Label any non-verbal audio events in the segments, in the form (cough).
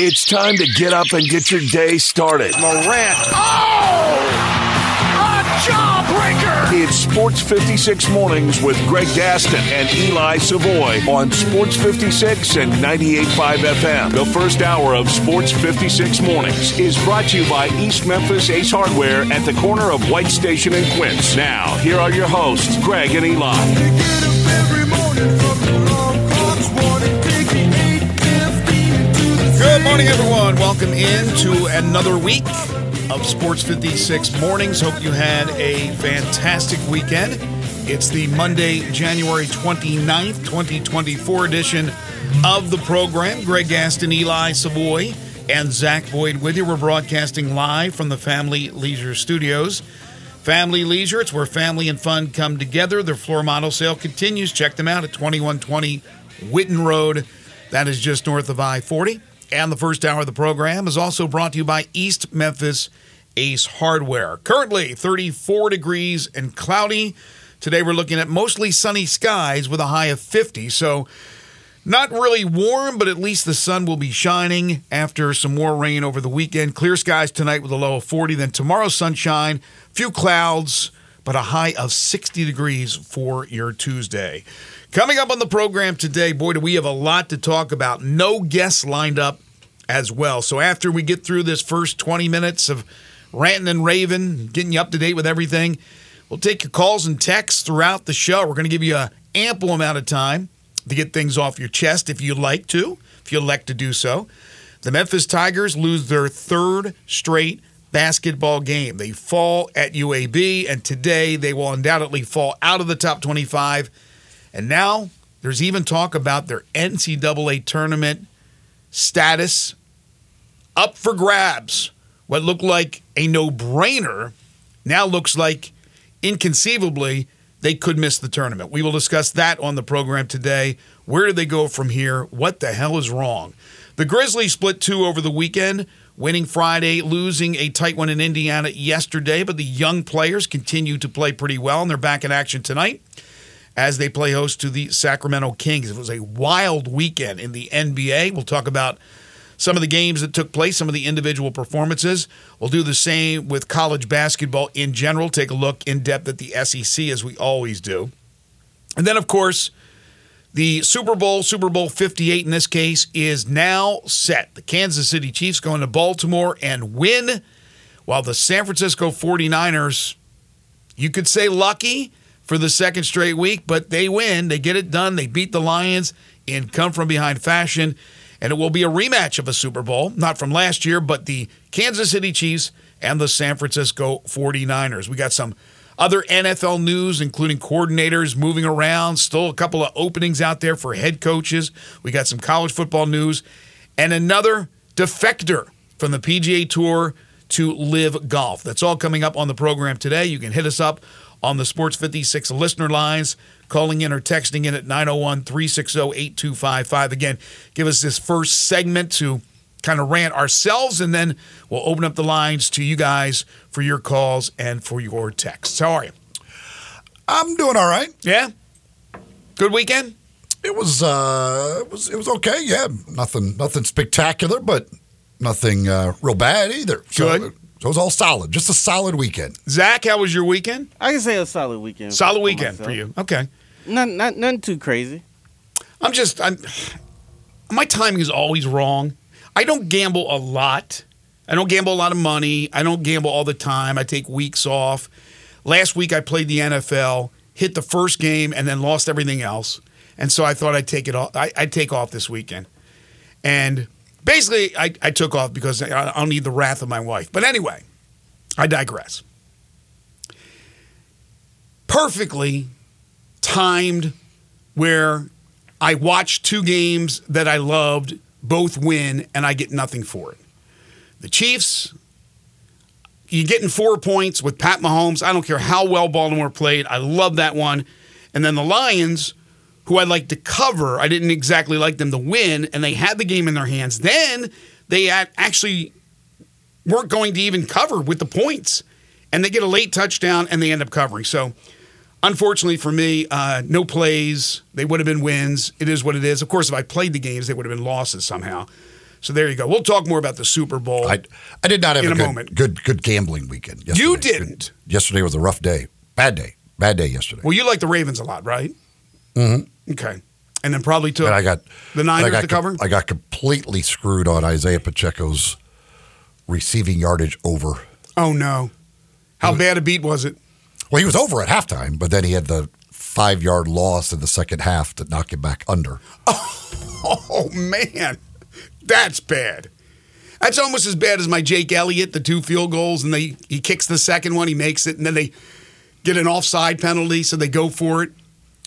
It's time to get up and get your day started. Morant. Oh! A jawbreaker! It's Sports 56 Mornings with Greg Gaston and Eli Savoy on Sports 56 and 98.5 FM. The first hour of Sports 56 Mornings is brought to you by East Memphis Ace Hardware at the corner of White Station and Quince. Now, here are your hosts, Greg and Eli. Morning, everyone. Welcome in to another week of Sports 56 Mornings. Hope you had a fantastic weekend. It's the Monday, January 29th, 2024 edition of the program. Greg Gaston, Eli Savoy, and Zach Boyd with you. We're broadcasting live from the Family Leisure Studios. Family Leisure, it's where family and fun come together. Their floor model sale continues. Check them out at 2120 Whitten Road. That is just north of I 40. And the first hour of the program is also brought to you by East Memphis Ace Hardware. Currently 34 degrees and cloudy. Today we're looking at mostly sunny skies with a high of 50. So not really warm, but at least the sun will be shining after some more rain over the weekend. Clear skies tonight with a low of 40. Then tomorrow, sunshine, few clouds, but a high of 60 degrees for your Tuesday. Coming up on the program today, boy, do we have a lot to talk about. No guests lined up as well. So after we get through this first 20 minutes of ranting and raving, getting you up to date with everything, we'll take your calls and texts throughout the show. We're going to give you an ample amount of time to get things off your chest if you'd like to, if you elect to do so. The Memphis Tigers lose their third straight basketball game. They fall at UAB, and today they will undoubtedly fall out of the top 25. And now there's even talk about their NCAA tournament status up for grabs. What looked like a no brainer now looks like inconceivably they could miss the tournament. We will discuss that on the program today. Where do they go from here? What the hell is wrong? The Grizzlies split two over the weekend, winning Friday, losing a tight one in Indiana yesterday, but the young players continue to play pretty well, and they're back in action tonight as they play host to the Sacramento Kings. It was a wild weekend in the NBA. We'll talk about some of the games that took place, some of the individual performances. We'll do the same with college basketball in general, take a look in depth at the SEC as we always do. And then, of course, the Super Bowl, Super Bowl 58 in this case, is now set. The Kansas City Chiefs go into Baltimore and win, while the San Francisco 49ers, you could say lucky for the second straight week, but they win. They get it done. They beat the Lions in come from behind fashion. And it will be a rematch of a Super Bowl, not from last year, but the Kansas City Chiefs and the San Francisco 49ers. We got some other NFL news, including coordinators moving around, still a couple of openings out there for head coaches. We got some college football news, and another defector from the PGA Tour to live golf. That's all coming up on the program today. You can hit us up on the Sports 56 listener lines, calling in or texting in at 901 360 8255. Again, give us this first segment to kind of rant ourselves, and then we'll open up the lines to you guys for your calls and for your texts. How are you? I'm doing all right. Yeah? Good weekend? It was uh it was it was okay. Yeah, nothing nothing spectacular, but nothing uh, real bad either. So, Good. So it was all solid. Just a solid weekend. Zach, how was your weekend? I can say a solid weekend. Solid weekend for myself. you. Okay. Not, not, nothing too crazy. I'm just I'm my timing is always wrong. I don't gamble a lot. I don't gamble a lot of money. I don't gamble all the time. I take weeks off. Last week I played the NFL, hit the first game, and then lost everything else. And so I thought I'd take it off. I'd take off this weekend. And basically, I, I took off because I, I'll need the wrath of my wife. But anyway, I digress. Perfectly timed where I watched two games that I loved both win and I get nothing for it. The Chiefs, you're getting four points with Pat Mahomes. I don't care how well Baltimore played. I love that one. And then the Lions, who I'd like to cover, I didn't exactly like them to win, and they had the game in their hands. Then they actually weren't going to even cover with the points. And they get a late touchdown and they end up covering. So, unfortunately for me, uh, no plays. They would have been wins. It is what it is. Of course, if I played the games, they would have been losses somehow. So there you go. We'll talk more about the Super Bowl. I I did not have In a, a good, moment. good good gambling weekend. Yesterday. You didn't? Good- yesterday was a rough day. Bad day. Bad day yesterday. well, you like the Ravens a lot, right? Mm-hmm. Okay. And then probably took and I got the Niners I got to cover? I got completely screwed on Isaiah Pacheco's receiving yardage over. Oh no. How bad a beat was it? Well, he was over at halftime, but then he had the five yard loss in the second half to knock him back under. (laughs) Oh man. That's bad. That's almost as bad as my Jake Elliott, the two field goals, and they he kicks the second one, he makes it, and then they get an offside penalty, so they go for it,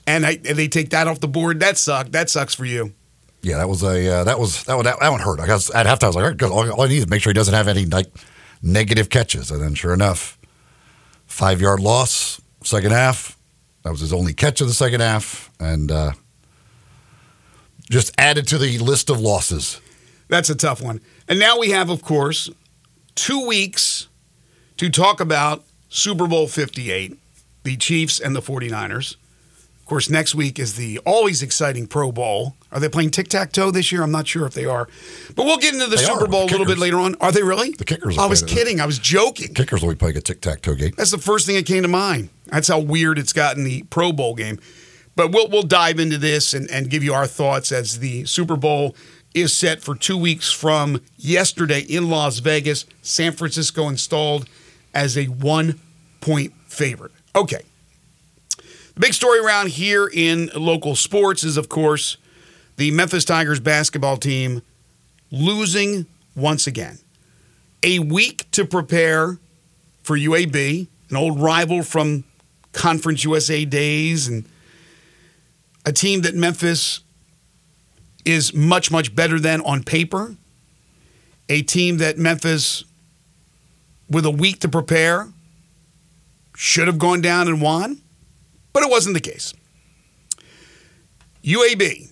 and, I, and they take that off the board. That sucked. That sucks for you. Yeah, that was a uh, that was that one that, that one hurt. I guess at halftime I was like, all, right, good. all, all I need is make sure he doesn't have any like negative catches, and then sure enough, five yard loss second half. That was his only catch of the second half, and uh, just added to the list of losses. That's a tough one. And now we have, of course, two weeks to talk about Super Bowl 58, the Chiefs and the 49ers. Of course, next week is the always exciting Pro Bowl. Are they playing tic tac toe this year? I'm not sure if they are. But we'll get into the They Super Bowl a little bit later on. Are they really? The Kickers are I was playing it. kidding. I was joking. Kickers will be playing a tic tac toe game. That's the first thing that came to mind. That's how weird it's gotten the Pro Bowl game. But we'll we'll dive into this and, and give you our thoughts as the Super Bowl is set for two weeks from yesterday in Las Vegas. San Francisco installed as a one point favorite. Okay. The big story around here in local sports is, of course, the Memphis Tigers basketball team losing once again. A week to prepare for UAB, an old rival from Conference USA days, and a team that Memphis is much, much better than on paper. A team that Memphis, with a week to prepare, should have gone down and won, but it wasn't the case. UAB,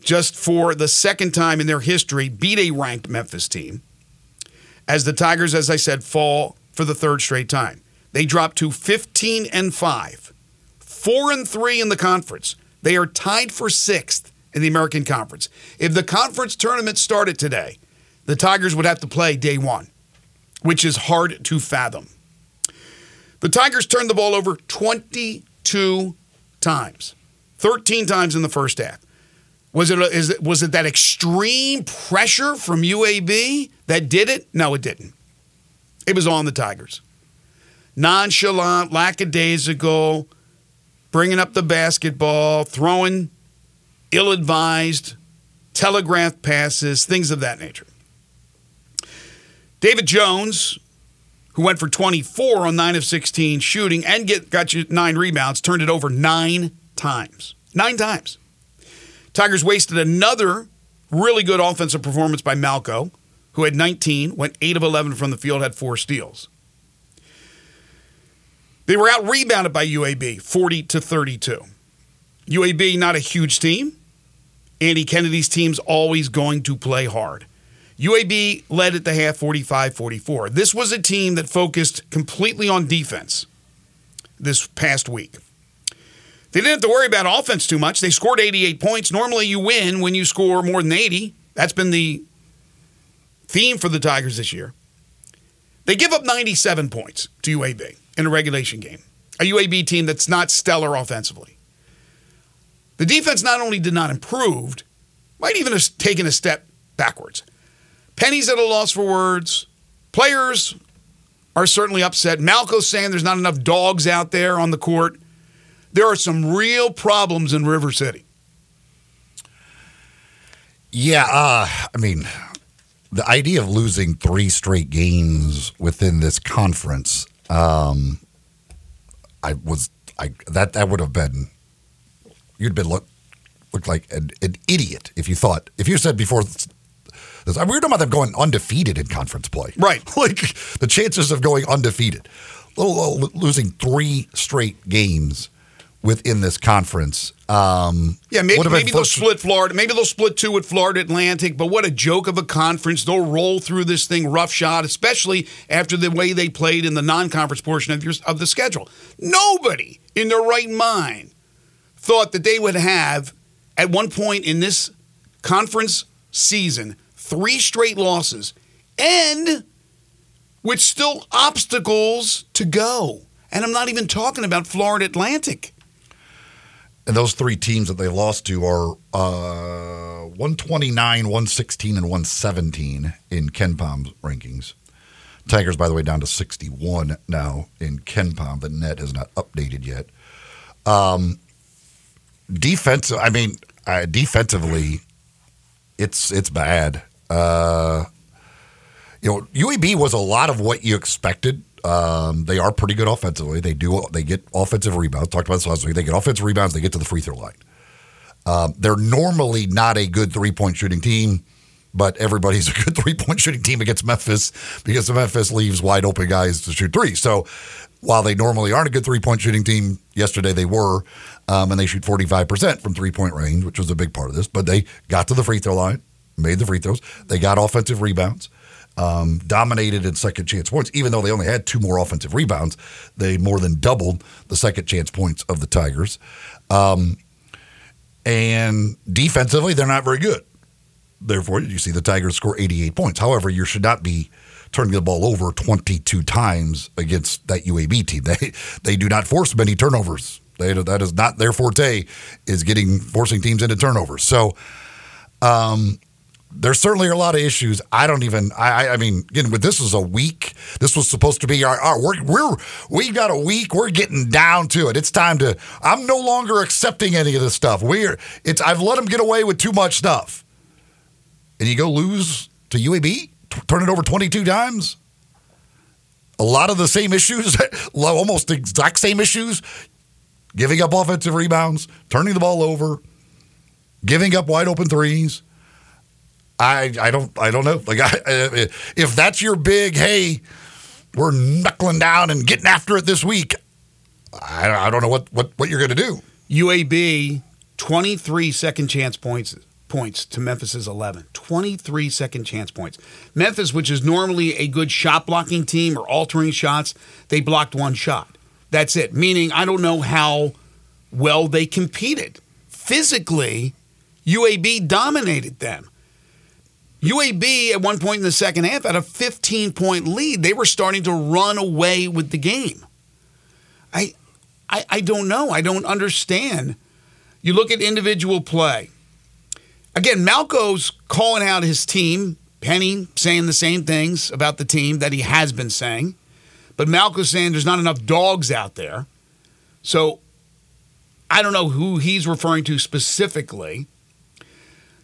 just for the second time in their history, beat a ranked Memphis team as the Tigers, as I said, fall for the third straight time. They drop to 15 and 5, 4 and 3 in the conference. They are tied for sixth in the American Conference. If the conference tournament started today, the Tigers would have to play day one, which is hard to fathom. The Tigers turned the ball over 22 times, 13 times in the first half. Was it, is it was it that extreme pressure from UAB that did it? No, it didn't. It was on the Tigers. Nonchalant, lackadaisical, bringing up the basketball, throwing ill advised, telegraphed passes, things of that nature. David Jones, who went for 24 on 9 of 16 shooting and get, got you nine rebounds, turned it over nine times. Nine times. Tigers wasted another really good offensive performance by Malco, who had 19, went 8 of 11 from the field, had four steals. They were out rebounded by UAB, 40 to 32. UAB, not a huge team. Andy Kennedy's team's always going to play hard. UAB led at the half 45 44. This was a team that focused completely on defense this past week. They didn't have to worry about offense too much. They scored 88 points. Normally, you win when you score more than 80. That's been the theme for the Tigers this year. They give up 97 points to UAB in a regulation game, a UAB team that's not stellar offensively. The defense not only did not improve, might even have taken a step backwards. Penny's at a loss for words. Players are certainly upset. Malco's saying there's not enough dogs out there on the court. There are some real problems in River City. Yeah, uh, I mean, the idea of losing three straight games within this conference, um, I was, I that that would have been, you'd been look looked like an, an idiot if you thought if you said before. We were talking about them going undefeated in conference play, Right. (laughs) Like the chances of going undefeated, Lo- lo- losing three straight games within this conference. Um, Yeah, maybe, maybe they'll split Florida. Maybe they'll split two with Florida Atlantic. But what a joke of a conference! They'll roll through this thing roughshod, especially after the way they played in the non-conference portion of, your, of the schedule. Nobody in their right mind thought that they would have, at one point in this conference season, three straight losses and with still obstacles to go. And I'm not even talking about Florida Atlantic. And those three teams that they lost to are uh, 129, 116, and 117 in KenPom's rankings. Tigers, by the way, down to 61 now in KenPom. The net is not updated yet. Um, defensive, I mean, uh, defensively, it's it's bad. Uh, you know, UAB was a lot of what you expected. Um, they are pretty good offensively. They do they get offensive rebounds. Talked about this last week. They get offensive rebounds. They get to the free throw line. Um, they're normally not a good three point shooting team, but everybody's a good (laughs) three point shooting team against Memphis because Memphis leaves wide open guys to shoot three. So while they normally aren't a good three point shooting team, yesterday they were, um, and they shoot 45% from three point range, which was a big part of this. But they got to the free throw line, made the free throws. They got offensive rebounds, um, dominated in second chance points. Even though they only had two more offensive rebounds, they more than doubled the second chance points of the Tigers. Um, and defensively, they're not very good. Therefore, you see the Tigers score 88 points. However, you should not be turning the ball over 22 times against that UAB team. (laughs) They they do not force many turnovers. They, that is not their forte. Is getting forcing teams into turnovers. So, um, there certainly are a lot of issues. I don't even. I. I mean, again, with this was a week. This was supposed to be our. our we're, we're we got a week. We're getting down to it. It's time to. I'm no longer accepting any of this stuff. We're. It's. I've let them get away with too much stuff. And you go lose to UAB, t- turn it over 22 times. A lot of the same issues, (laughs) almost the exact same issues. Giving up offensive rebounds, turning the ball over, giving up wide open threes. I I don't I don't know. Like (laughs) I, uh, if that's your big hey, we're knuckling down and getting after it this week. I, I don't know what what what you're going to do. UAB 23 second chance points points to Memphis's 11. 23 second chance points. Memphis, which is normally a good shot blocking team or altering shots, they blocked one shot. That's it. Meaning I don't know how well they competed. Physically, UAB dominated them. UAB at one point in the second half had a 15 point lead. They were starting to run away with the game. I, I, I don't know. I don't understand. You look at individual play. Again, Malco's calling out his team. Penny saying the same things about the team that he has been saying. But Malco's saying there's not enough dogs out there. So I don't know who he's referring to specifically.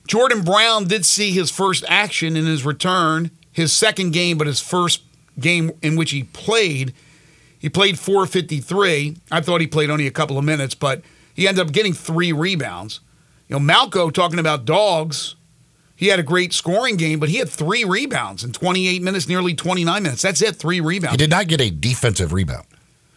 Jordan Brown did see his first action in his return, his second game, but his first game in which he played. He played 453. I thought he played only a couple of minutes, but he ended up getting three rebounds. You know, Malco talking about dogs. He had a great scoring game, but he had three rebounds in 28 minutes, nearly 29 minutes. That's it, three rebounds. He did not get a defensive rebound.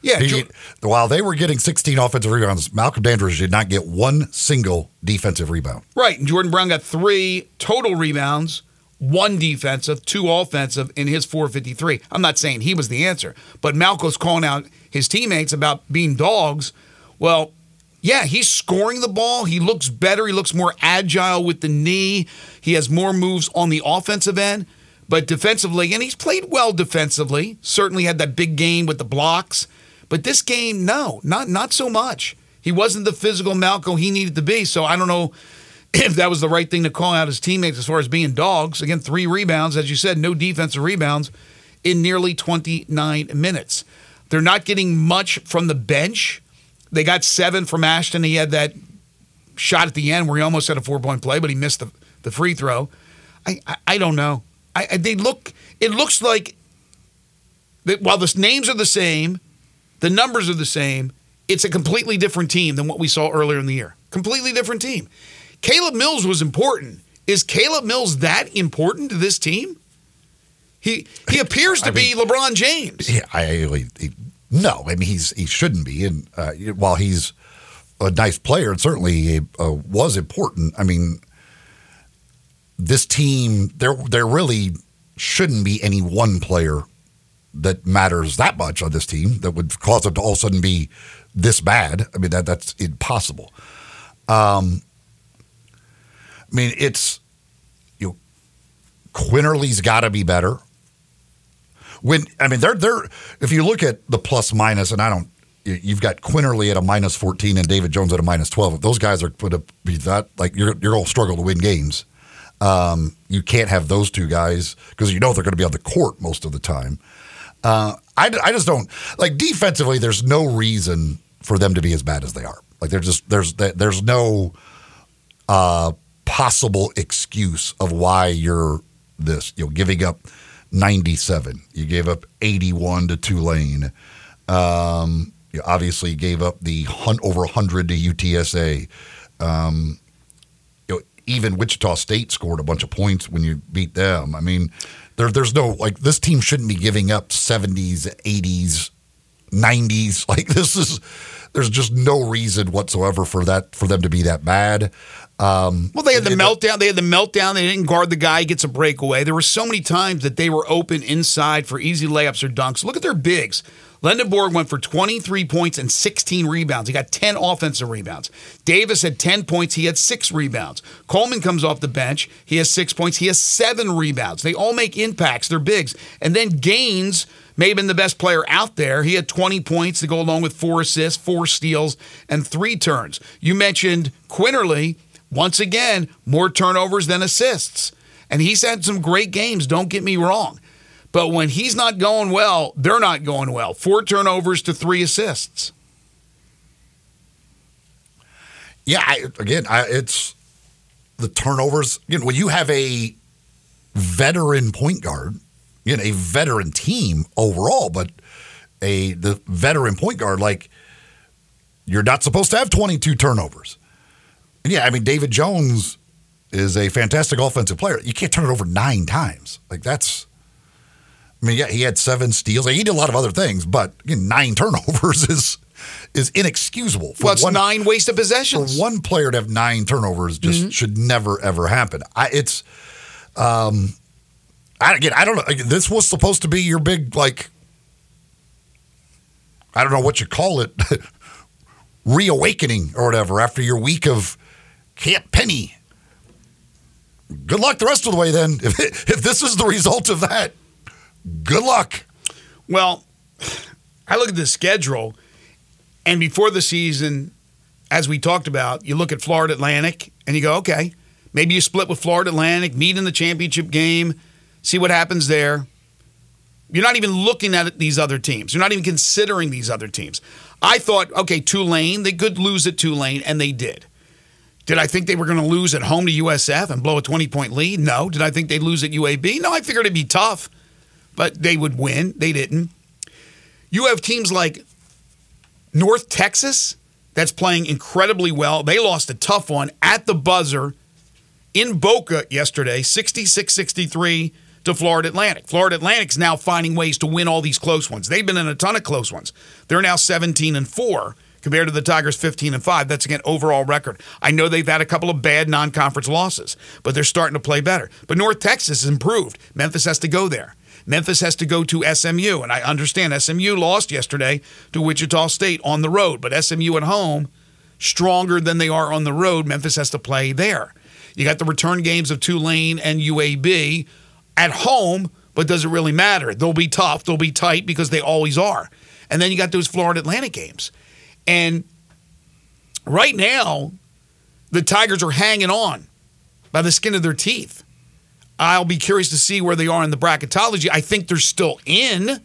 Yeah, He- while they were getting 16 offensive rebounds, Malcolm Dandridge did not get one single defensive rebound. right. And Jordan Brown got three total rebounds, one defensive, two offensive in his 453. I'm not saying he was the answer, but Malco's calling out his teammates about being dogs. Well, yeah, he's scoring the ball. He looks better. He looks more agile with the knee. He has more moves on the offensive end. But defensively, and he's played well defensively. Certainly had that big game with the blocks. But this game, no, not not so much. He wasn't the physical Malco he needed to be. So I don't know (clears throat) if that was the right thing to call out his teammates as far as being dogs. Again, three rebounds, as you said, no defensive rebounds in nearly 29 minutes. They're not getting much from the bench. They got seven from Ashton. He had that shot at the end where he almost had a four point play, but he missed the, the free throw. I, I, I don't know. I, I, they look. It looks like that while the names are the same, the numbers are the same. It's a completely different team than what we saw earlier in the year. Completely different team. Caleb Mills was important. Is Caleb Mills that important to this team? He he appears to I be LeBron James. Yeah, I, I he, no, I mean he's he shouldn't be, and uh, while he's a nice player and certainly uh, was important, I mean this team there there really shouldn't be any one player that matters that much on this team that would cause it to all of a sudden be this bad. I mean that that's impossible. Um, I mean it's you know, Quinerly's got to be better. When I mean they're they're if you look at the plus minus and I don't you- you've got Quinerly at a minus 14 and David Jones at a minus 12. If those guys are going to be that like you're you're going to struggle to win games. Um, you can't have those two guys because you know they're going to be on the court most of the time. Uh, I, I just don't like defensively. There's no reason for them to be as bad as they are. Like they're just there's there's no uh, possible excuse of why you're this. You know, giving up 97. You gave up 81 to Tulane. Um, you obviously gave up the hun- over 100 to UTSA. Um, even Wichita State scored a bunch of points when you beat them. I mean, there, there's no like this team shouldn't be giving up 70s, 80s, 90s. Like this is there's just no reason whatsoever for that for them to be that bad. Um, Well, they had the meltdown. They had the meltdown. They didn't guard the guy. He gets a breakaway. There were so many times that they were open inside for easy layups or dunks. Look at their bigs. Lendeborg went for 23 points and 16 rebounds. He got 10 offensive rebounds. Davis had 10 points. He had six rebounds. Coleman comes off the bench. He has six points. He has seven rebounds. They all make impacts. They're bigs. And then Gaines may have been the best player out there. He had 20 points to go along with four assists, four steals, and three turns. You mentioned Quinerly. Once again, more turnovers than assists. And he's had some great games, don't get me wrong. But when he's not going well, they're not going well. Four turnovers to three assists. Yeah, I, again, I, it's the turnovers. You know, when you have a veteran point guard, you know, a veteran team overall, but a the veteran point guard, like you're not supposed to have 22 turnovers. And yeah, I mean, David Jones is a fantastic offensive player. You can't turn it over nine times. Like that's. I mean, yeah, he had seven steals. Like, he did a lot of other things, but nine turnovers (laughs) is is inexcusable. For Well, it's one- nine waste of possessions. For one player to have nine turnovers just Mm-hmm. should never ever happen. I it's um I again I don't know this was supposed to be your big like I don't know what you call it (laughs) reawakening or whatever after your week of Camp Penny. Good luck the rest of the way then. (laughs) If if this is the result of that, good luck. Well, I look at the schedule, and before the season, as we talked about, you look at Florida Atlantic and you go, okay, maybe you split with Florida Atlantic, meet in the championship game, see what happens there. You're not even looking at these other teams. You're not even considering these other teams. I thought, okay, Tulane, they could lose at Tulane, and they did. Did I think they were going to lose at home to USF and blow a 20 point lead? No. Did I think they'd lose at UAB? No, I figured it'd be tough, but they would win. They didn't. You have teams like North Texas that's playing incredibly well. They lost a tough one at the buzzer in Boca yesterday, 66 63 to Florida Atlantic. Florida Atlantic's now finding ways to win all these close ones. They've been in a ton of close ones. They're now 17 and 4 compared to the Tigers 15 and 5. That's again overall record. I know they've had a couple of bad non-conference losses, but they're starting to play better. But North Texas has improved. Memphis has to go there. Memphis has to go to SMU, and I understand SMU lost yesterday to Wichita State on the road, but SMU at home stronger than they are on the road. Memphis has to play there. You got the return games of Tulane and UAB at home, but does it really matter? They'll be tough, they'll be tight because they always are. And then you got those Florida Atlantic games. And right now, the Tigers are hanging on by the skin of their teeth. I'll be curious to see where they are in the bracketology. I think they're still in,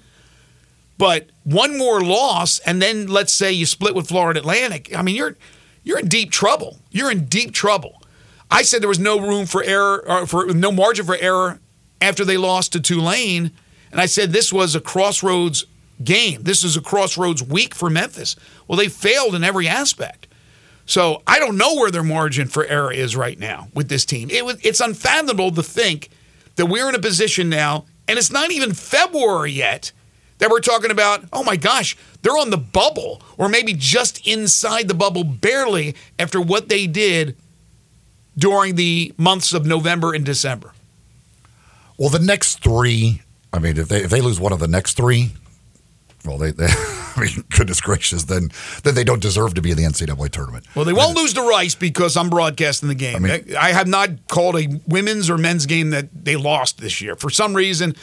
but one more loss, and then let's say you split with Florida Atlantic. I mean, you're you're in deep trouble. You're in deep trouble. I said there was no room for error, or for no margin for error after they lost to Tulane, and I said this was a crossroads game. This is a crossroads week for Memphis. Well, they failed in every aspect. So I don't know where their margin for error is right now with this team. It it's unfathomable to think that we're in a position now, and it's not even February yet, that we're talking about, oh my gosh, they're on the bubble, or maybe just inside the bubble barely after what they did during the months of November and December. Well, the next three, I mean, if they if they lose one of the next three, well, they, they (laughs) I mean, goodness gracious, then then they don't deserve to be in the NCAA tournament. Well, they won't lose to Rice because I'm broadcasting the game. I, mean- I have not called a women's or men's game that they lost this year. For some reason,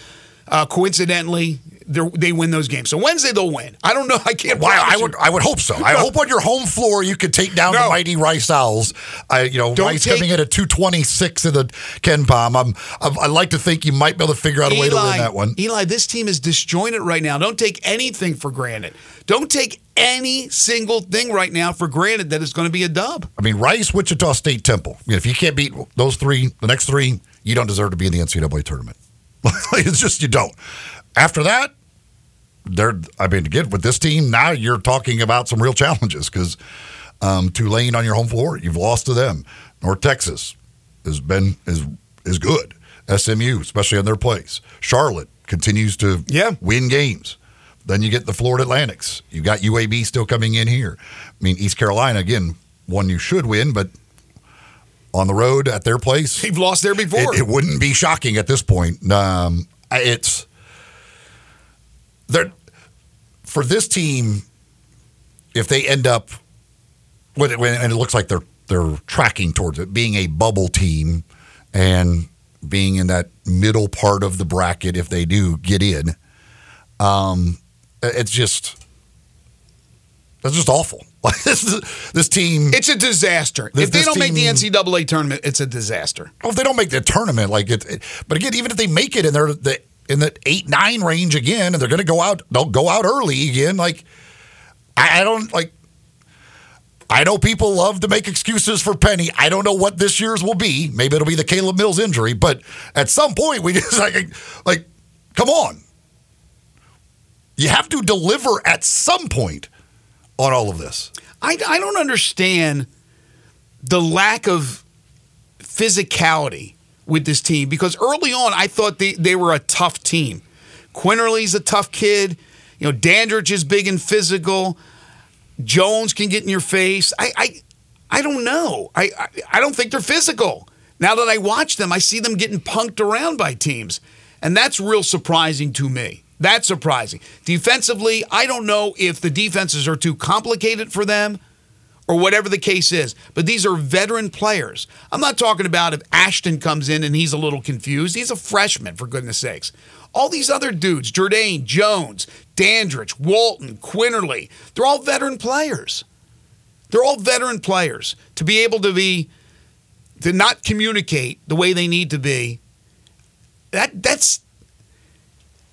uh, coincidentally, they win those games. So Wednesday they'll win. I don't know. (laughs) I can't. Promise I you. would. I would hope so. I hope on your home floor you could take down the mighty Rice Owls. I, you know, Don't Rice take- coming in at two twenty six in the KenPom. I'm, I'm. I like to think you might be able to figure out a way to win that one. Eli, this team is disjointed right now. Don't take anything for granted. Don't take any single thing right now for granted that it's going to be a dub. I mean, Rice, Wichita State, Temple. If you can't beat those three, the next three, you don't deserve to be in the NCAA tournament. (laughs) it's just you don't. After that, they're. I mean, again with this team now, you're talking about some real challenges because um, Tulane on your home floor, you've lost to them. North Texas has been is is good. SMU, especially on their place. Charlotte continues to Yeah. win games. Then you get the Florida Atlantics. You got UAB still coming in here. I mean, East Carolina again, one you should win, but on the road at their place, They've lost there before. it, it wouldn't be shocking at this point. Um, it's they're for this team if they end up with it, when- and it looks like they're they're tracking towards it being a bubble team and being in that middle part of the bracket if they do get in. Um, it's just that's just awful. Like (laughs) this this team. it's a disaster. This- if they don't make the NCAA tournament, it's a disaster. Well, if they don't make the tournament, like it, it- but again, even if they make it and they're the in the eight nine range again, and they're going to go out, they'll go out early again. Like I, don't like. I know people love to make excuses for Penny. I don't know what this year's will be. Maybe it'll be the Caleb Mills injury, but at some point we (laughs) just like, like, come on. You have to deliver at some point on all of this. I, I don't understand the lack of physicality with this team because early on I thought they, they were a tough team. Quinerly's a tough kid. You know, Dandridge is big and physical. Jones can get in your face. I I, I don't know. I, I I don't think they're physical. Now that I watch them, I see them getting punked around by teams. And that's real surprising to me. That's surprising. Defensively, I don't know if the defenses are too complicated for them or whatever the case is. But these are veteran players. I'm not talking about if Ashton comes in and he's a little confused. He's a freshman, for goodness sakes. All these other dudes, Jourdain, Jones, Dandridge, Walton, Quinerly, they're all veteran players. They're all veteran players. To be able to be, to not communicate the way they need to be, that that's,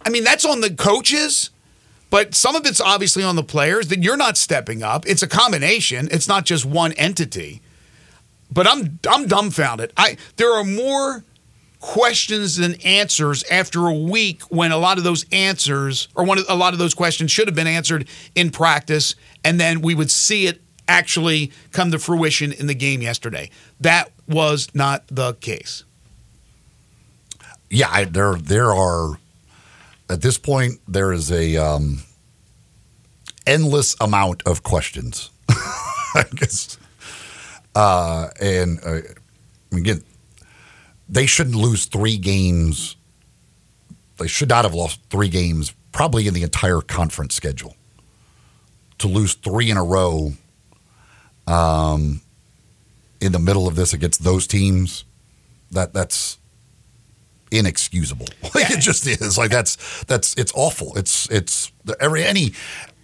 I mean, that's on the coaches. But some of it's obviously on the players that you're not stepping up. It's a combination. It's not just one entity. But I'm I'm dumbfounded. I there are more questions than answers after a week when a lot of those answers or one of, a lot of those questions should have been answered in practice and then we would see it actually come to fruition in the game yesterday. That was not the case. yeah, I, there there are at this point there is a um, endless amount of questions. (laughs) I guess, uh, and uh, again, they shouldn't lose three games. They should not have lost three games, probably in the entire conference schedule. To lose three in a row, um, in the middle of this against those teams, that that's inexcusable. (laughs) Like it just is. Like that's that's it's awful. It's it's every any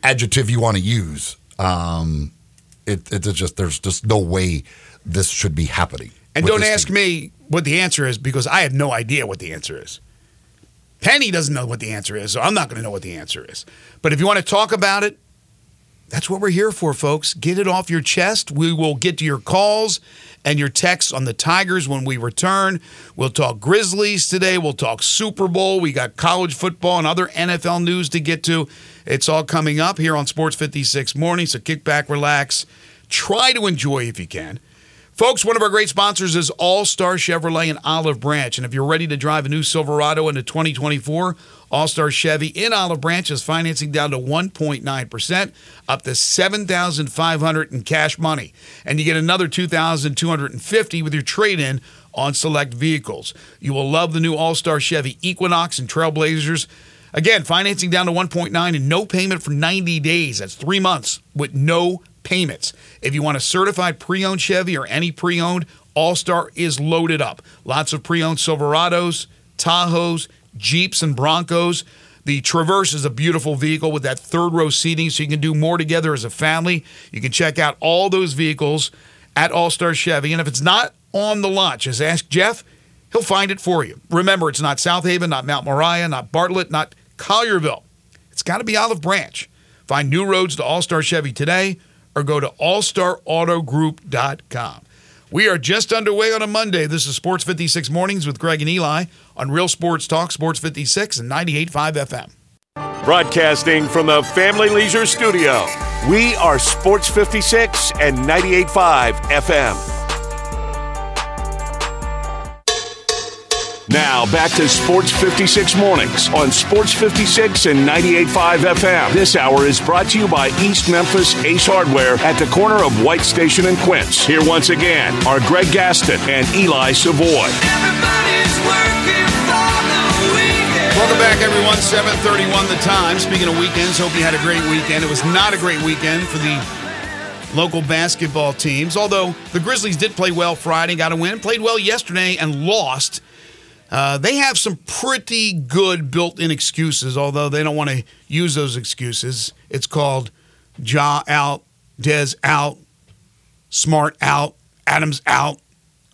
adjective you want to use. Um, it it's just there's just no way this should be happening. And don't ask team. me what the answer is because I have no idea what the answer is. Penny doesn't know what the answer is, so I'm not going to know what the answer is. But if you want to talk about it, that's what we're here for, folks. Get it off your chest. We will get to your calls and your texts on the Tigers when we return. We'll talk Grizzlies today. We'll talk Super Bowl. We got college football and other NFL news to get to. It's all coming up here on Sports 56 Morning. So kick back, relax, try to enjoy if you can. Folks, one of our great sponsors is All Star Chevrolet in Olive Branch. And if you're ready to drive a new Silverado into 2024, All Star Chevy in Olive Branch is financing down to 1.9%, up to 7500 in cash money. And you get another 2250 with your trade in on select vehicles. You will love the new All Star Chevy Equinox and Trailblazers. Again, financing down to 1.9 and no payment for 90 days. That's three months with no payments. If you want a certified pre-owned Chevy or any pre-owned, All Star is loaded up. Lots of pre-owned Silverados, Tahoes, Jeeps, and Broncos. The Traverse is a beautiful vehicle with that third row seating, so you can do more together as a family. You can check out all those vehicles at All Star Chevy, and if it's not on the lot, just ask Jeff. He'll find it for you. Remember, it's not South Haven, not Mount Moriah, not Bartlett, not Collierville. It's got to be Olive Branch. Find new roads to All Star Chevy today or go to allstarautogroup.com. We are just underway on a Monday. This is Sports 56 Mornings with Greg and Eli on Real Sports Talk, Sports 56 and 98.5 FM. Broadcasting from the Family Leisure Studio, we are Sports 56 and 98.5 FM. Now back to Sports 56 Mornings on Sports 56 and 98.5 FM. This hour is brought to you by East Memphis Ace Hardware at the corner of White Station and Quince. Here once again are Greg Gaston and Eli Savoy. Welcome back, everyone. 731 the time. Speaking of weekends, hope you had a great weekend. It was not a great weekend for the local basketball teams, although the Grizzlies did play well Friday, got a win, played well yesterday, and lost. Uh, they have some pretty good built in excuses, although they don't want to use those excuses. It's called Ja out, Dez out, Smart out, Adams out.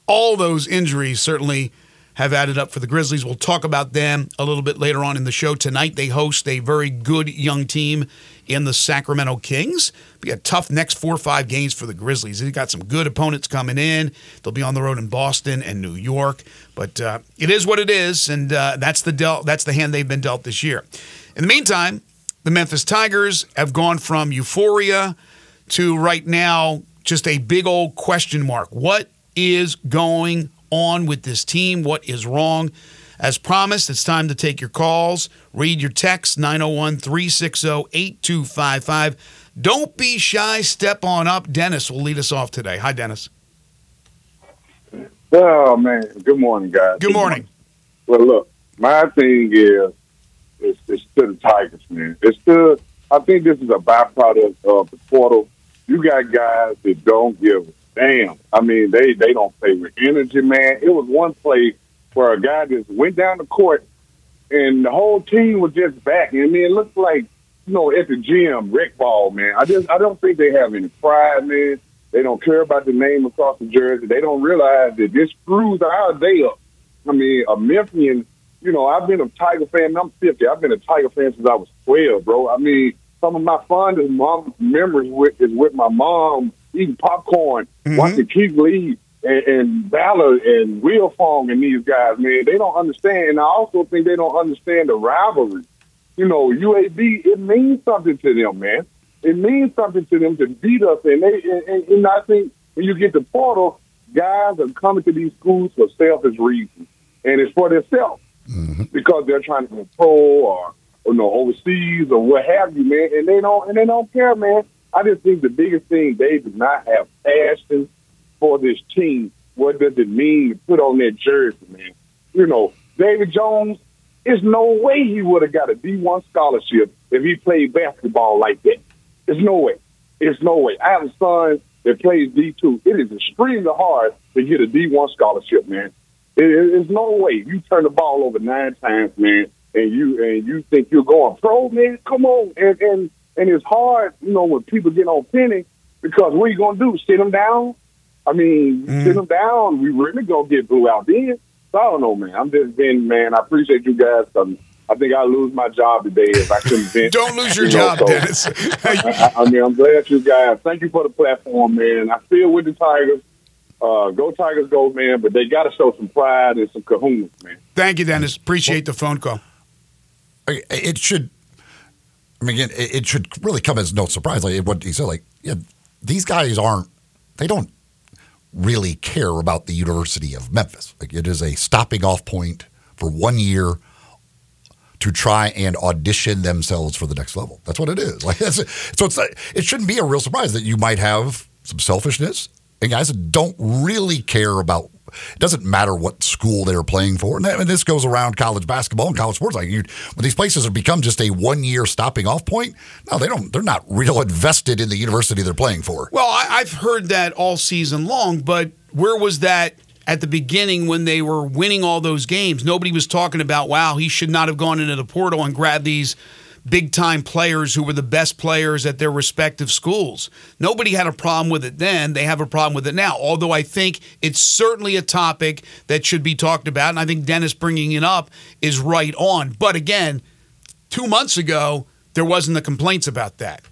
All those injuries certainly have added up for the Grizzlies. We'll talk about them a little bit later on in the show. Tonight, they host a very good young team in the Sacramento Kings. Be a tough next four or five games for the Grizzlies. They've got some good opponents coming in. They'll be on the road in Boston and New York, but uh, it is what it is, and uh, that's the that's the hand they've been dealt this year. In the meantime, the Memphis Tigers have gone from euphoria to right now just a big old question mark. What is going on with this team? What is wrong? As promised, it's time to take your calls. Read your text 901 360 8255. Don't be shy. Step on up. Dennis will lead us off today. Hi, Dennis. Oh man, good morning, guys. Good morning. Well, look, my thing is, it's, it's to the Tigers, man. It's to. I think this is a byproduct of the portal. You got guys that don't give a damn. I mean, they they don't play with energy, man. It was one play where a guy just went down the court, and the whole team was just backing. I mean, it looked like you know at the gym, rec ball, man. I just I don't think they have any pride, man. They don't care about the name across the jersey. They don't realize that this screws our day up. I mean, a Memphian, you know, I've been a Tiger fan. I'm 50. I've been a Tiger fan since I was 12, bro. I mean, some of my fondest mom memories with, is with my mom eating popcorn, Mhm. watching Keith Lee and, and Valor and Will Fong and these guys, man. They don't understand. And I also think they don't understand the rivalry. You know, UAB, it means something to them, man. It means something to them to beat us. And, they, and, and, I think when you get to portal, guys are coming to these schools for selfish reasons. And it's for themselves mm-hmm. because they're trying to go pro or, or no overseas or what have you, man. And they don't and they don't care, man. I just think the biggest thing they do not have passion for this team. What does it mean to put on that jersey, man? You know, David Jones, there's no way he would have got a D one scholarship if he played basketball like that. There's no way. There's no way. I have a son that plays D two. It is extremely hard to get a D one scholarship, man. There- There's no way you turn the ball over nine times, man, and you and you think you're going pro, man. Come on, and and and it's hard, you know, when people get on penny because what are you gonna do? Sit them down? I mean, sit mm. them down. We really gonna get blew out then. So I don't know, man. I'm just being, man. I appreciate you guys. I think I lose my job today if I couldn't vent. (laughs) Don't lose your You know, job, so- Dennis. (laughs) (laughs) I, I mean, I'm glad you guys. Thank you for the platform, man. I feel with the Tigers. Uh, go Tigers, go, man. But they got to show some pride and some kahunas, man. Thank you, Dennis. Appreciate the phone call. It should. I mean, again, it it should really come as no surprise. Like what he said, like yeah, these guys aren't. They don't really care about the University of Memphis. Like it is a stopping off point for one year to try and audition themselves for the next level. That's what it is. (laughs) Like that's so it's it shouldn't be a real surprise that you might have some selfishness and guys that don't really care about It doesn't matter what school they're playing for. And, that- and this goes around college basketball and college sports. Like you, when these places have become just a one year stopping off point, no, they don't. They're not real invested in the university they're playing for. Well, I, I've heard that all season long, but where was that at the beginning when they were winning all those games? Nobody was talking about, wow, he should not have gone into the portal and grabbed these big time players who were the best players at their respective schools. Nobody had a problem with it then. They have a problem with it now. Although I think it's certainly a topic that should be talked about. And I think Dennis bringing it up is right on. But again, two months ago, there wasn't the complaints about that.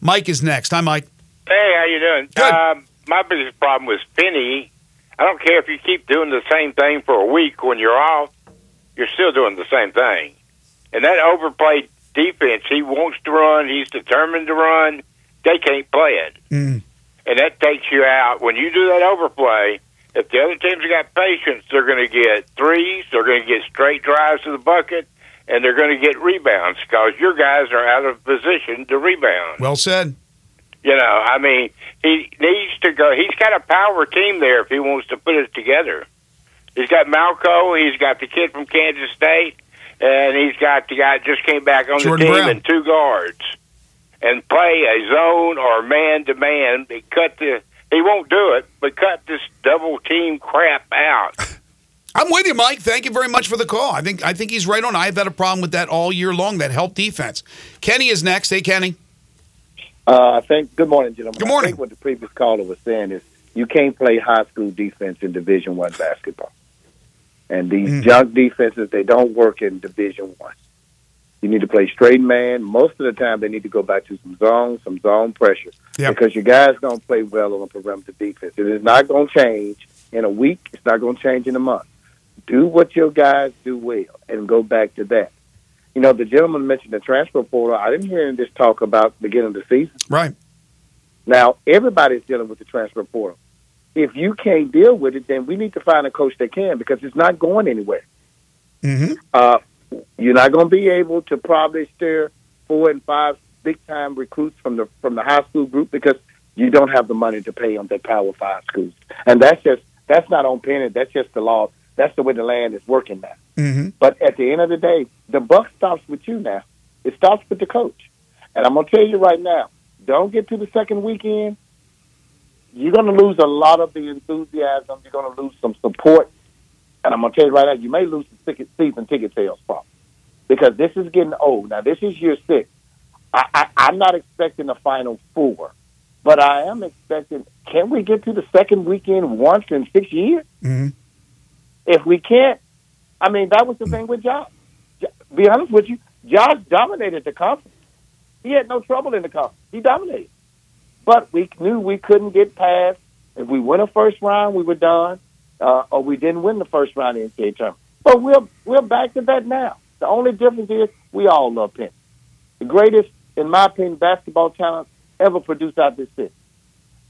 Mike is next. Hi, Mike. Hey, how you doing? Good. Um, my biggest problem was Penny. I don't care if you keep doing the same thing for a week when you're off, you're still doing the same thing. And that overplayed defense, he wants to run, he's determined to run. They can't play it. Mm. And that takes you out. When you do that overplay, if the other teams have got patience, they're going to get threes, they're going to get straight drives to the bucket, and they're going to get rebounds because your guys are out of position to rebound. Well said. You know, I mean, he needs to go. He's got a power team there if he wants to put it together. He's got Malco. He's got the kid from Kansas State, and he's got the guy that just came back on Jordan the team Brown. and two guards, and play a zone or man to man. They cut the. He won't do it, but cut this double team crap out. (laughs) I'm with you, Mike. Thank you very much for the call. I think I think he's right on. I've had a problem with that all year long. That help defense. Kenny is next. Hey, Kenny. Uh, I think. Good morning, gentlemen. Good morning. I think what the previous caller was saying is you can't play high school defense in Division One basketball, and these Mm. junk defenses they don't work in Division One. You need to play straight man. Most of the time, they need to go back to some zone, some zone pressure, Yep. because your guys don't play well on perimeter defense. It is not going to change in a week. It's not going to change in a month. Do what your guys do well, and go back to that. You know, the gentleman mentioned the transfer portal. I didn't hear him just talk about beginning of the season. Right. Now, everybody's dealing with the transfer portal. If you can't deal with it, then we need to find a coach that can because it's not going anywhere. Mm-hmm. Uh, you're not going to be able to probably steer four and five big time recruits from the from the high school group because you don't have the money to pay on the Power Five schools, and that's just that's not on penny. That's just the law. That's the way the land is working now. Mm-hmm. But at the end of the day, the buck stops with you now. It stops with the coach. And I'm gonna tell you right now, don't get to the second weekend. You're gonna lose a lot of the enthusiasm. You're gonna lose some support. And I'm gonna tell you right now, you may lose some ticket, season ticket sales probably. Because this is getting old. Now this is year six. I, I, I'm not expecting a final four, but I am expecting can we get to the second weekend once in six years? Mm-hmm. If we can't, I mean, that was the thing with Josh. Be honest with you, Josh dominated the conference. He had no trouble in the conference. He dominated. But we knew we couldn't get past. If we win a first round, we were done. Uh, or we didn't win the first round in the NCAA tournament. But we're we're back to that now. The only difference is we all love Penn. The greatest, in my opinion, basketball talent ever produced out this city.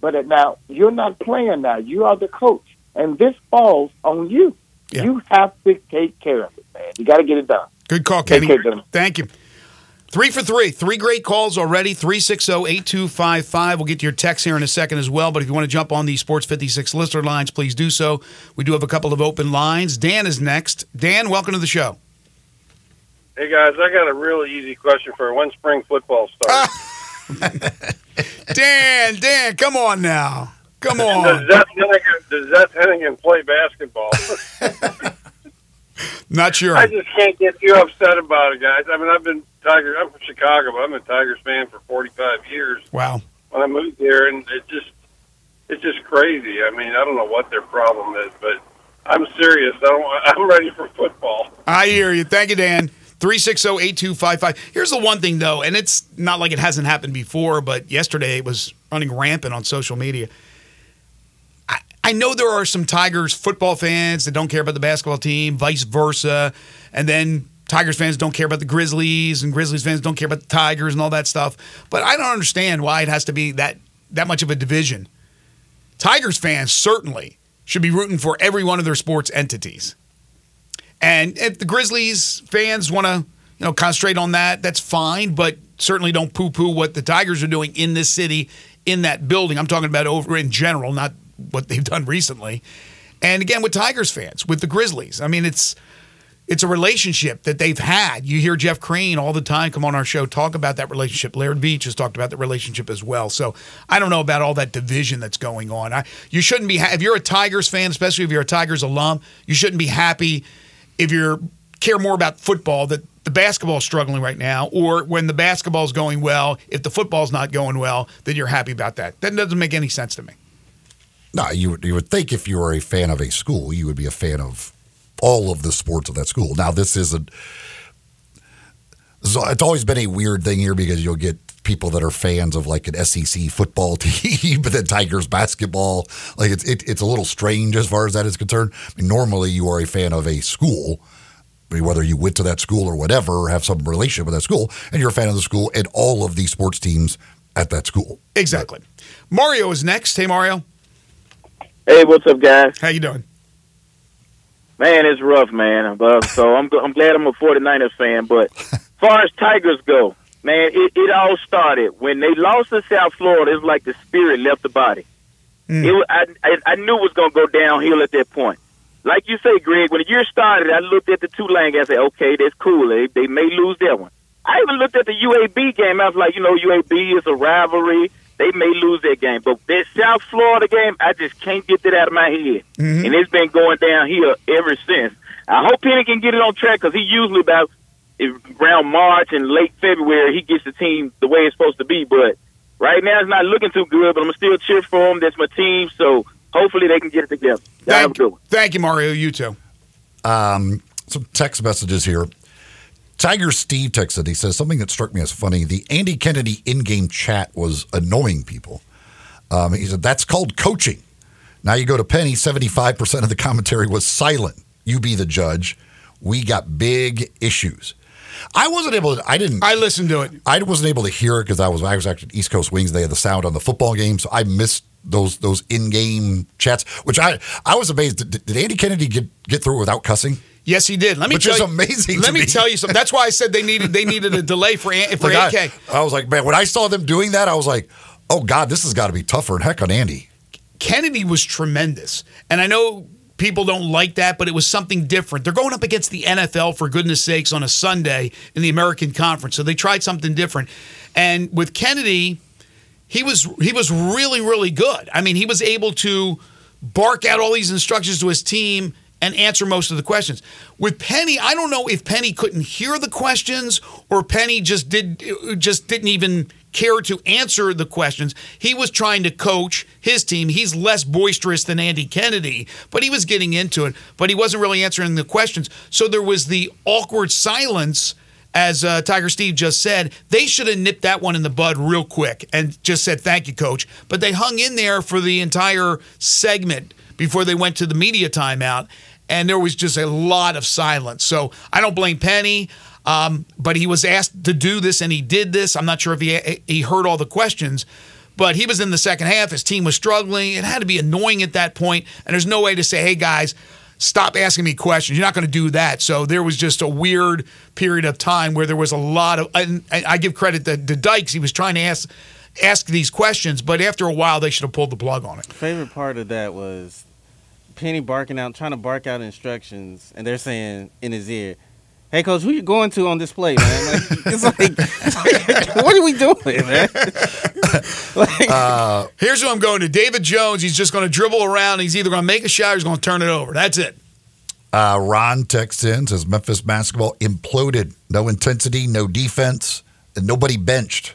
But now you're not playing now. You are the coach, and this falls on you. Yeah. You have to take care of it, man. You got to get it done. Good call, Take Kenny. care, gentlemen. Thank you. Three for three. Three great calls already. 360 8255. We'll get to your text here in a second as well. But if you want to jump on the Sports 56 listener lines, please do so. We do have a couple of open lines. Dan is next. Dan, welcome to the show. Hey guys, I got a really easy question for when spring football starts. (laughs) Dan, Dan, come on now. Come does on. Henigan, does that Henigan play basketball? (laughs) Not sure. I just can't get too upset about it, guys. I mean, I've been Tiger. I'm from Chicago, but I'm a Tigers fan for 45 years. Wow. When I moved here, and it just it's just crazy. I mean, I don't know what their problem is, but I'm serious. I don't, (laughs) I'm ready for football. I hear you. Thank you, Dan. 360-8255. Here's the one thing though, and it's not like it hasn't happened before, but yesterday it was running rampant on social media. I, know there are some Tigers football fans that don't care about the basketball team, vice versa, and then Tigers fans don't care about the Grizzlies, and Grizzlies fans don't care about the Tigers and all that stuff. But I don't understand why it has to be that that much of a division. Tigers fans certainly should be rooting for every one of their sports entities. And if the Grizzlies fans want to, you know, concentrate on that, that's fine. But certainly don't poo-poo what the Tigers are doing in this city, in that building. I'm talking about over in general, not what they've (laughs) done recently. And again, with Tigers fans, with the Grizzlies, I mean, it's it's a relationship that they've had. You hear Jeff Crane all the time come on our show talk about that relationship. Laird Veatch has talked about the relationship as well. So I don't know about all that division that's going on. I, you shouldn't be if you're a Tigers fan, especially if you're a Tigers alum. You shouldn't be happy if you care more about football that the basketball's struggling right now, or when the basketball's going well, if the football's not going well, then you're happy about that. That doesn't make any sense to me. No, you would you would think if you were a fan of a school, you would be a fan of all of the sports of that school. Now, this isn't. It's always been a weird thing here because you'll get people that are fans of like an SEC football (laughs) team, but then Tigers basketball. Like it's it, it's a little strange as far as that is concerned. I mean, normally you are a fan of a school, whether you went to that school or whatever, or have some relationship with that school, and you're a fan of the school and all of the sports teams at that school. Exactly. Mario is next. Hey, Mario. Hey, what's up, guys? How you doing? Man, it's rough, man. But so I'm I'm glad I'm a 49ers fan. But as (laughs) far as Tigers go, man, it, it all started when they lost to South Florida. It's like the spirit left the body. Mm. It was, I, I I knew it was gonna go downhill at that point. Like you say, Greg, when the year started, I looked at the Tulane game and said, okay, that's cool. They they may lose that one. I even looked at the UAB game. I was like, you know, UAB is a rivalry. They may lose that game, but that South Florida game, I just can't get that out of my head, Mhm. and it's been going downhill ever since. I hope Penny can get it on track because he usually about around March and late February he gets the team the way it's supposed to be. But right now it's not looking too good. But I'm still cheer for him. That's my team. So hopefully they can get it together. Y'all have a Thank, good one. thank you, Mario. You too. Um, some text messages here. Tiger Steve texted. He says something that struck me as funny. The Andy Kennedy in-game chat was annoying people. Um, he said that's called coaching. Now you go to Penny. Seventy-five percent of the commentary was silent. You be the judge. We got big issues. I wasn't able to. I didn't. I listened to it. I wasn't able to hear it because I was I was actually at East Coast Wings. They had the sound on the football game, so I missed those those in-game chats. Which I I was amazed. Did, did Andy Kennedy get get through without cussing? Yes, he did. Let me Which tell is you, amazing Let to me, me. tell you something. That's why I said they needed they needed a (laughs) delay for for Like, AK. I, I was like, man, when I saw them doing that, I was like, oh God, this has got to be tougher. And heck on Andy. Kennedy was tremendous. And I know people don't like that, but it was something different. They're going up against the NFL, for goodness sakes, on a Sunday in the American Conference. So they tried something different. And with Kennedy, he was he was really, really good. I mean, he was able to bark out all these instructions to his team and answer most of the questions. With Penny, I don't know if Penny couldn't hear the questions or Penny just did just didn't even care to answer the questions. He was trying to coach his team. He's less boisterous than Andy Kennedy, but he was getting into it, but he wasn't really answering the questions. So there was the awkward silence as uh, Tiger Steve just said, they should have nipped that one in the bud real quick and just said, thank you, coach. But they hung in there for the entire segment before they went to the media timeout. And there was just a lot of silence. So I don't blame Penny, um, but he was asked to do this and he did this. I'm not sure if he, he heard all the questions. But he was in the second half. His team was struggling. It had to be annoying at that point. And there's no way to say, hey, guys, stop asking me questions. You're not going to do that. So there was just a weird period of time where there was a lot of. And I give credit to, to Dykes. He was trying to ask ask these questions, but after a while, they should have pulled the plug on it. Favorite part of that was Penny barking out, trying to bark out instructions, and they're saying in his ear, "Hey, coach, who you going to on this play, man?" Like, (laughs) it's like, (laughs) what are we doing, man? (laughs) like, Uh, Here's who I'm going to David Jones. He's just going to dribble around. He's either going to make a shot or he's going to turn it over. That's it. Uh, Ron texts in says Memphis basketball imploded. No intensity, no defense, and nobody benched.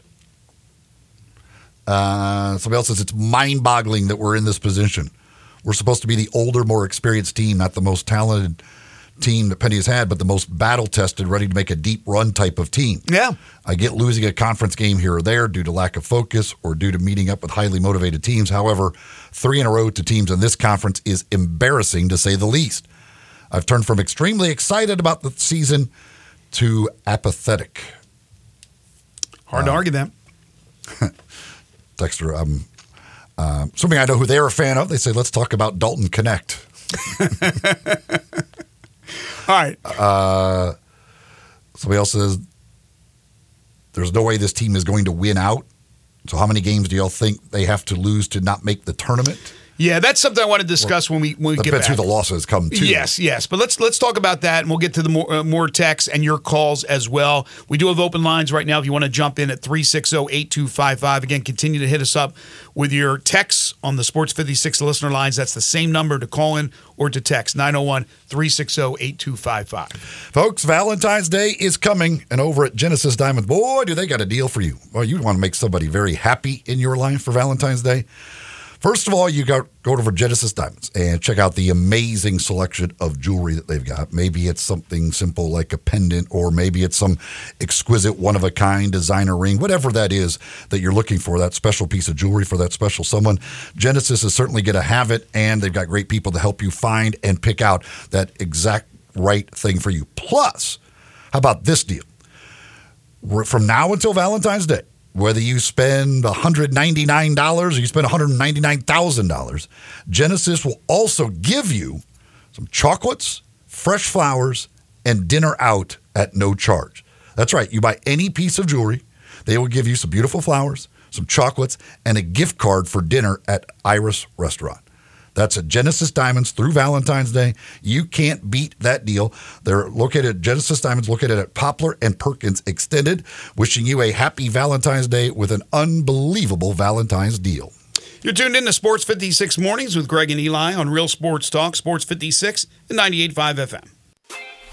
Uh, somebody else says it's mind boggling that we're in this position. We're supposed to be the older, more experienced team, not the most talented team that Penny has had, but the most battle tested, ready to make a deep run type of team. Yeah. I get losing a conference game here or there due to lack of focus or due to meeting up with highly motivated teams. However, three in a row to teams in this conference is embarrassing to say the least. I've turned from extremely excited about the season to apathetic. Hard to argue that. (laughs) Dexter, um, uh, something I know who they're a fan of. They say, let's talk about Dalton Knecht. (laughs) All right. Uh, somebody else says, there's no way this team is going to win out. So, how many games do y'all think they have to lose to not make the tournament? Yeah, that's something I want to discuss when we when we get back. who the losses come to. Yes, yes. But let's let's talk about that, and we'll get to the more uh, more texts and your calls as well. We do have open lines right now if you want to jump in at 360-8255. Again, continue to hit us up with your texts on the Sports 56 listener lines. That's the same number to call in or to text 901-360-8255. Folks, Valentine's Day is coming, and over at Genesis Diamond, boy, do they got a deal for you. Well, you want to make somebody very happy in your life for Valentine's Day. First of all, you got go over Genesis Diamonds and check out the amazing selection of jewelry that they've got. Maybe it's something simple like a pendant, or maybe it's some exquisite, one of a kind designer ring, whatever that is that you're looking for, that special piece of jewelry for that special someone. Genesis is certainly going to have it, and they've got great people to help you find and pick out that exact right thing for you. Plus, how about this deal? From now until Valentine's Day, whether you spend $199 or you spend $199,000, Genesis will also give you some chocolates, fresh flowers, and dinner out at no charge. That's right. You buy any piece of jewelry, they will give you some beautiful flowers, some chocolates, and a gift card for dinner at Iris Restaurant. That's at Genesis Diamonds through Valentine's Day. You can't beat that deal. They're located at Genesis Diamonds, located at Poplar and Perkins Extended. Wishing you a happy Valentine's Day with an unbelievable Valentine's deal. You're tuned in to Sports 56 Mornings with Greg and Eli on Real Sports Talk, Sports 56 and 98.5 FM.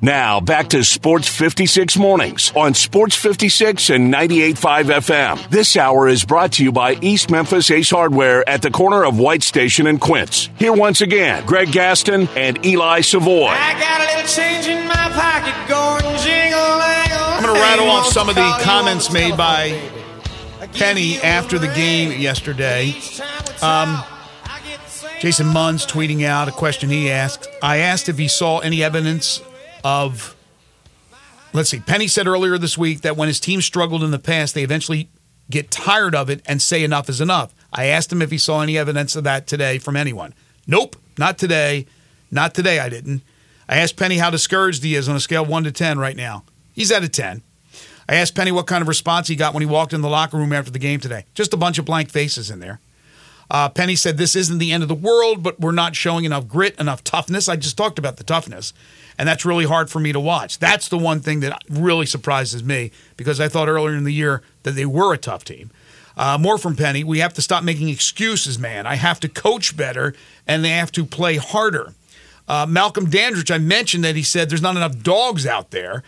Now, back to Sports 56 Mornings on Sports 56 and 98.5 FM. This hour is brought to you by East Memphis Ace Hardware at the corner of White Station and Quince. Here once again, Greg Gaston and Eli Savoy. I got a little change in my pocket going jingle I'm going to rattle off some of the comments made by Penny after the game yesterday. Um, Jason Munz tweeting out a question he asked. I asked if he saw any evidence of. Let's see. Penny said earlier this week that when his team struggled in the past, they eventually get tired of it and say enough is enough. I asked him if he saw any evidence of that today from anyone. Nope, not today. Not today, I didn't. I asked Penny how discouraged he is on a scale of 1 to 10 right now. He's at a 10. I asked Penny what kind of response he got when he walked in the locker room after the game today. Just a bunch of blank faces in there. Uh, Penny said, This isn't the end of the world, but we're not showing enough grit, enough toughness. I just talked about the toughness, and that's really hard for me to watch. That's the one thing that really surprises me because I thought earlier in the year that they were a tough team. Uh, more from Penny. We have to stop making excuses, man. I have to coach better, and they have to play harder. Uh, Malcolm Dandridge, I mentioned that he said there's not enough dogs out there,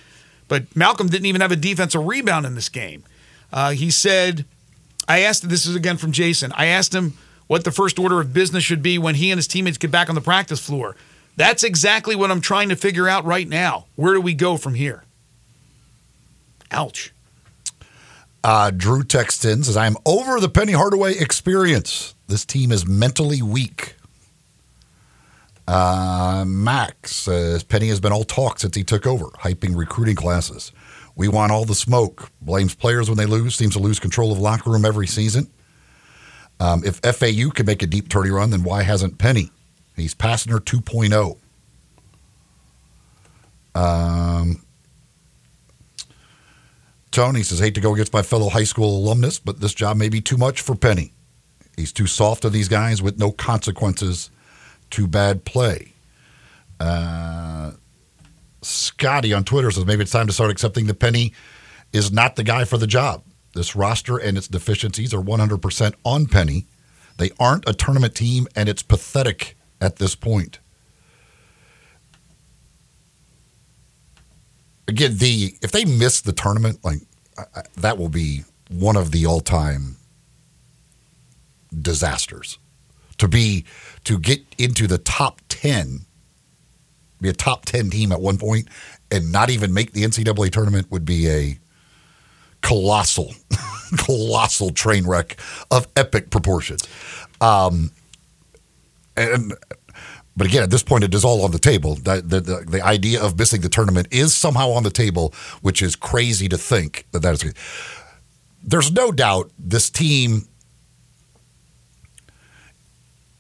but Malcolm didn't even have a defensive rebound in this game. Uh, he said, I asked, this is again from Jason, I asked him what the first order of business should be when he and his teammates get back on the practice floor. That's exactly what I'm trying to figure out right now. Where do we go from here? Ouch. Uh, Drew texts in says, I'm over the Penny Hardaway experience. This team is mentally weak. Uh, Max says, Penny has been all talk since he took over, hyping recruiting classes. We want all the smoke. Blames players when they lose, seems to lose control of locker room every season. Um, if FAU can make a deep 30 run, then why hasn't Penny? He's Pastner 2.0. Um, Tony says, hate to go against my fellow high school alumnus, but this job may be too much for Penny. He's too soft to these guys with no consequences to bad play. Uh, Scotty on Twitter says, maybe it's time to start accepting that Penny is not the guy for the job. This roster and its deficiencies are 100% on Penny. They aren't a tournament team, and it's pathetic at this point. Again, the if they miss the tournament, like I, that will be one of the all-time disasters. To be to get into the top ten, be a top ten team at one point, and not even make the NCAA tournament would be a colossal, (laughs) colossal train wreck of epic proportions. Um, and but again, at this point, it is all on the table. The, the, the, the idea of missing the tournament is somehow on the table, which is crazy to think that that is. There's no doubt this team.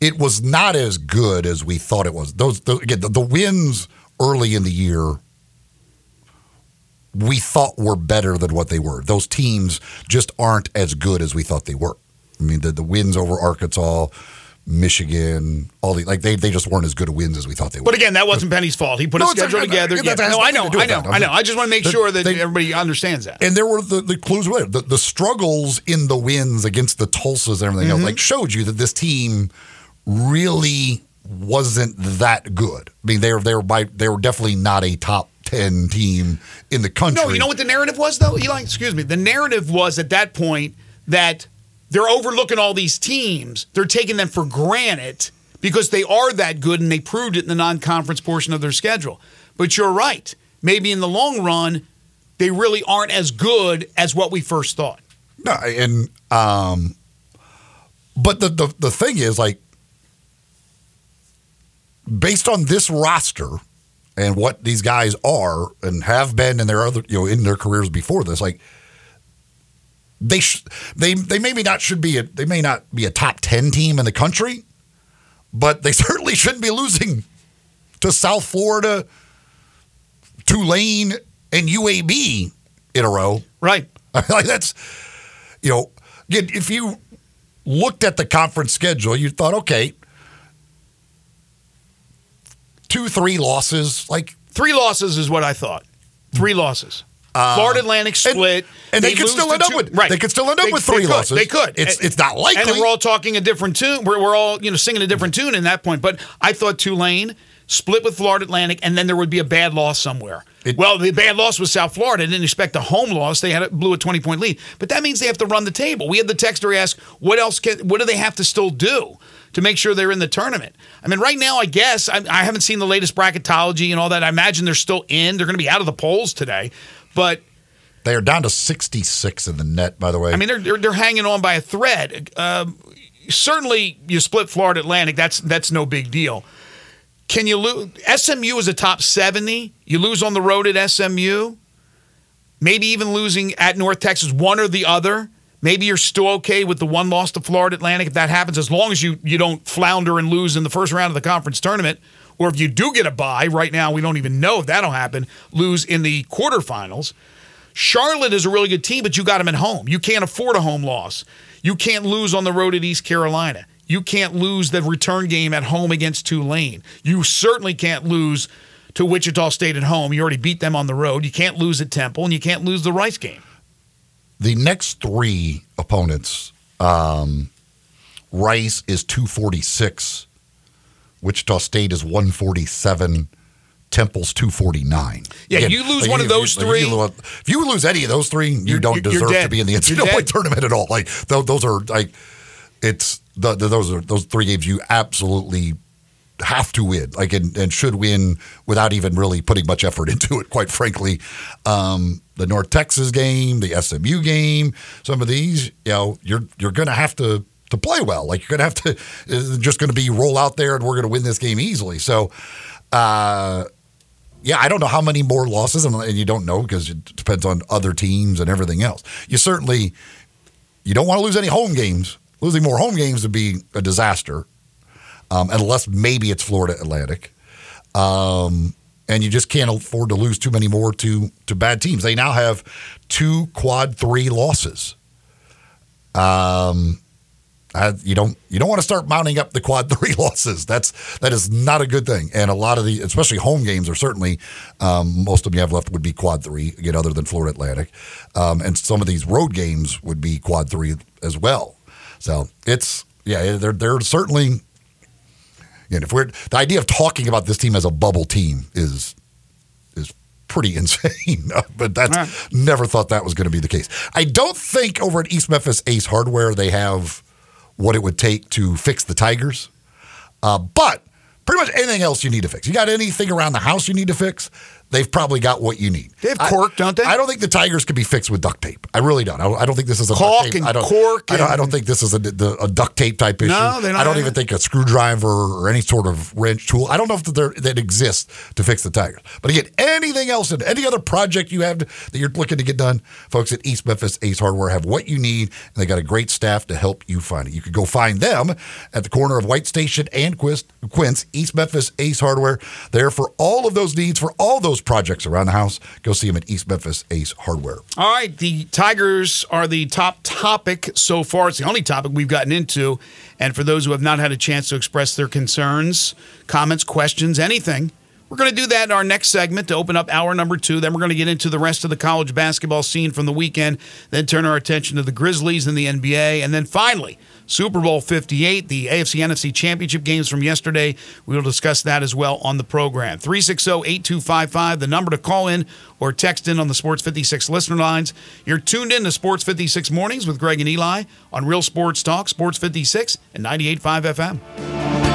It was not as good as we thought it was. Those, again, the, the wins early in the year we thought were better than what they were. Those teams just aren't as good as we thought they were. I mean, the, the wins over Arkansas, Michigan, all the like they, they just weren't as good of wins as we thought they were. But again, that wasn't Penny's fault. He put No, a schedule together. Yeah, no, I know, to I know. I know. I just want to make The- sure that they- everybody understands that. and there were the, the clues were there. The, the struggles in the wins against the Tulsas and everything else, mm-hmm. like showed you that this team really wasn't that good. I mean, they were they were by they were definitely not a top ten team in the country. No, you know what the narrative was though, Eli. Excuse me. The narrative was at that point that they're overlooking all these teams. They're taking them for granted because they are that good, and they proved it in the non-conference portion of their schedule. But you're right. Maybe in the long run, they really aren't as good as what we first thought. No, and um, but the the the thing is like based on this roster and what these guys are and have been in their other you know in their careers before this, like they sh- they they maybe not should be a they may not be a top ten team in the country, but they (laughs) certainly shouldn't be losing to South Florida, Tulane, and UAB in a row. Right. (laughs) like that's you know, if you looked at the conference schedule, you thought, okay, two, three losses, like Three losses is what I thought. Three losses. Uh, Florida Atlantic split, and they could still end up two- with- they could still end up They- with they three could. losses. They could. It's- And- it's not likely. And we're all talking a different tune. We're, we're all you know singing a different tune in that point. But I thought Tulane split with Florida Atlantic, and then there would be a bad loss somewhere. well, the bad loss was South Florida. I didn't expect a home loss. They had a, blew a twenty point lead, but that means they have to run the table. We had the texter ask, "What else? Can, what do they have to still do?" To make sure they're in the tournament. I mean, right now, I guess I, I haven't seen the latest bracketology and all that. I imagine they're still in. They're going to be out of the polls today, but they are down to 66 in the net, by the way. I mean, they're, they're, they're hanging on by a thread. Um, certainly, you split Florida Atlantic. That's that's no big deal. Can you lose? SMU is a top seventy. You lose on the road at SMU. Maybe even losing at North Texas, one or the other. Maybe you're still okay with the one loss to Florida Atlantic if that happens, as long as you you don't flounder and lose in the first round of the conference tournament. Or if you do get a bye, right now we don't even know if that'll happen. Lose in the quarterfinals. Charlotte is a really good team, but you got them at home. You can't afford a home loss. You can't lose on the road at East Carolina. You can't lose the return game at home against Tulane. You certainly can't lose to Wichita State at home. You already beat them on the road. You can't lose at Temple, and you can't lose the Rice game. the next three opponents, um, Rice is 246, Wichita State is 147, Temple's 249. Yeah, you lose one of those if three- You, if you lose any of those three, you You're- don't deserve to be in the NCAA tournament at all. Like tho- those are like, it's the, the, those are those three games you absolutely have to win, like and, and should win without even really putting much effort (laughs) into it. Quite frankly, um, the North Texas game, the SMU game, some of these, you know, you're you're going to have to to play well. Like you're going to have to just going to be roll out there and we're going to win this game easily. So. uh yeah, I don't know how many more losses, and, and you don't know because it depends on other teams and everything else. You certainly you don't want to lose any home games. Losing more home games would be a disaster, um, unless maybe it's Florida Atlantic, um, and you just can't afford to lose too many more to to bad teams. They now have two quad three losses. Um, uh, you don't you don't want to start mounting up the quad (laughs) three losses. That's that is not a good thing. And a lot of the, especially home games, are certainly um, most of them you have left would be quad three again, other than Florida Atlantic, um, and some of these road games would be quad three as well. So it's yeah, they're they're certainly. And if we're the idea of talking about this team as a bubble team is is pretty (laughs) insane. (laughs) but that's never thought that was going to be the case. I don't think over at East Memphis Ace Hardware they have what it would take to fix the Tigers. Uh, but pretty much anything else you need to fix. You got anything around the house you need to fix? They've probably got what you need. They have I- cork, don't they? I don't think the Tigers could be fixed with duct tape. I really don't. I don't, I don't think this is a Caulk duct tape. and I don't, cork I don't, I don't think this is a, the- a duct tape type issue. No, they don't I don't even it. think a screwdriver or any sort of wrench tool. I don't know if there, that exists to fix the Tigers. But again, anything else and any other project you have that you're looking to get done, folks at East Memphis Ace Hardware have what you need, and they got a great staff to help you find it. You could go find them at the corner of White Station and Quince, East Memphis Ace Hardware. There for all of those needs, for all those projects around the house. Go see them at East Memphis Ace Hardware. All right, the Tigers are the top topic so far. It's the only topic we've gotten into. And for those who have not had a chance to express their concerns, comments, questions, anything, we're going to do that in our next segment to open up hour number two. Then we're going to get into the rest of the college basketball scene from the weekend, then turn our attention to the Grizzlies and the NBA. And then finally, Super Bowl 58, the AFC NFC championship games from yesterday. We will discuss that as well on the program. 360 8255, the number to call in or text in on the Sports 56 listener lines. You're tuned in to Sports 56 Mornings with Greg and Eli on Real Sports Talk, Sports 56 and 98.5 FM.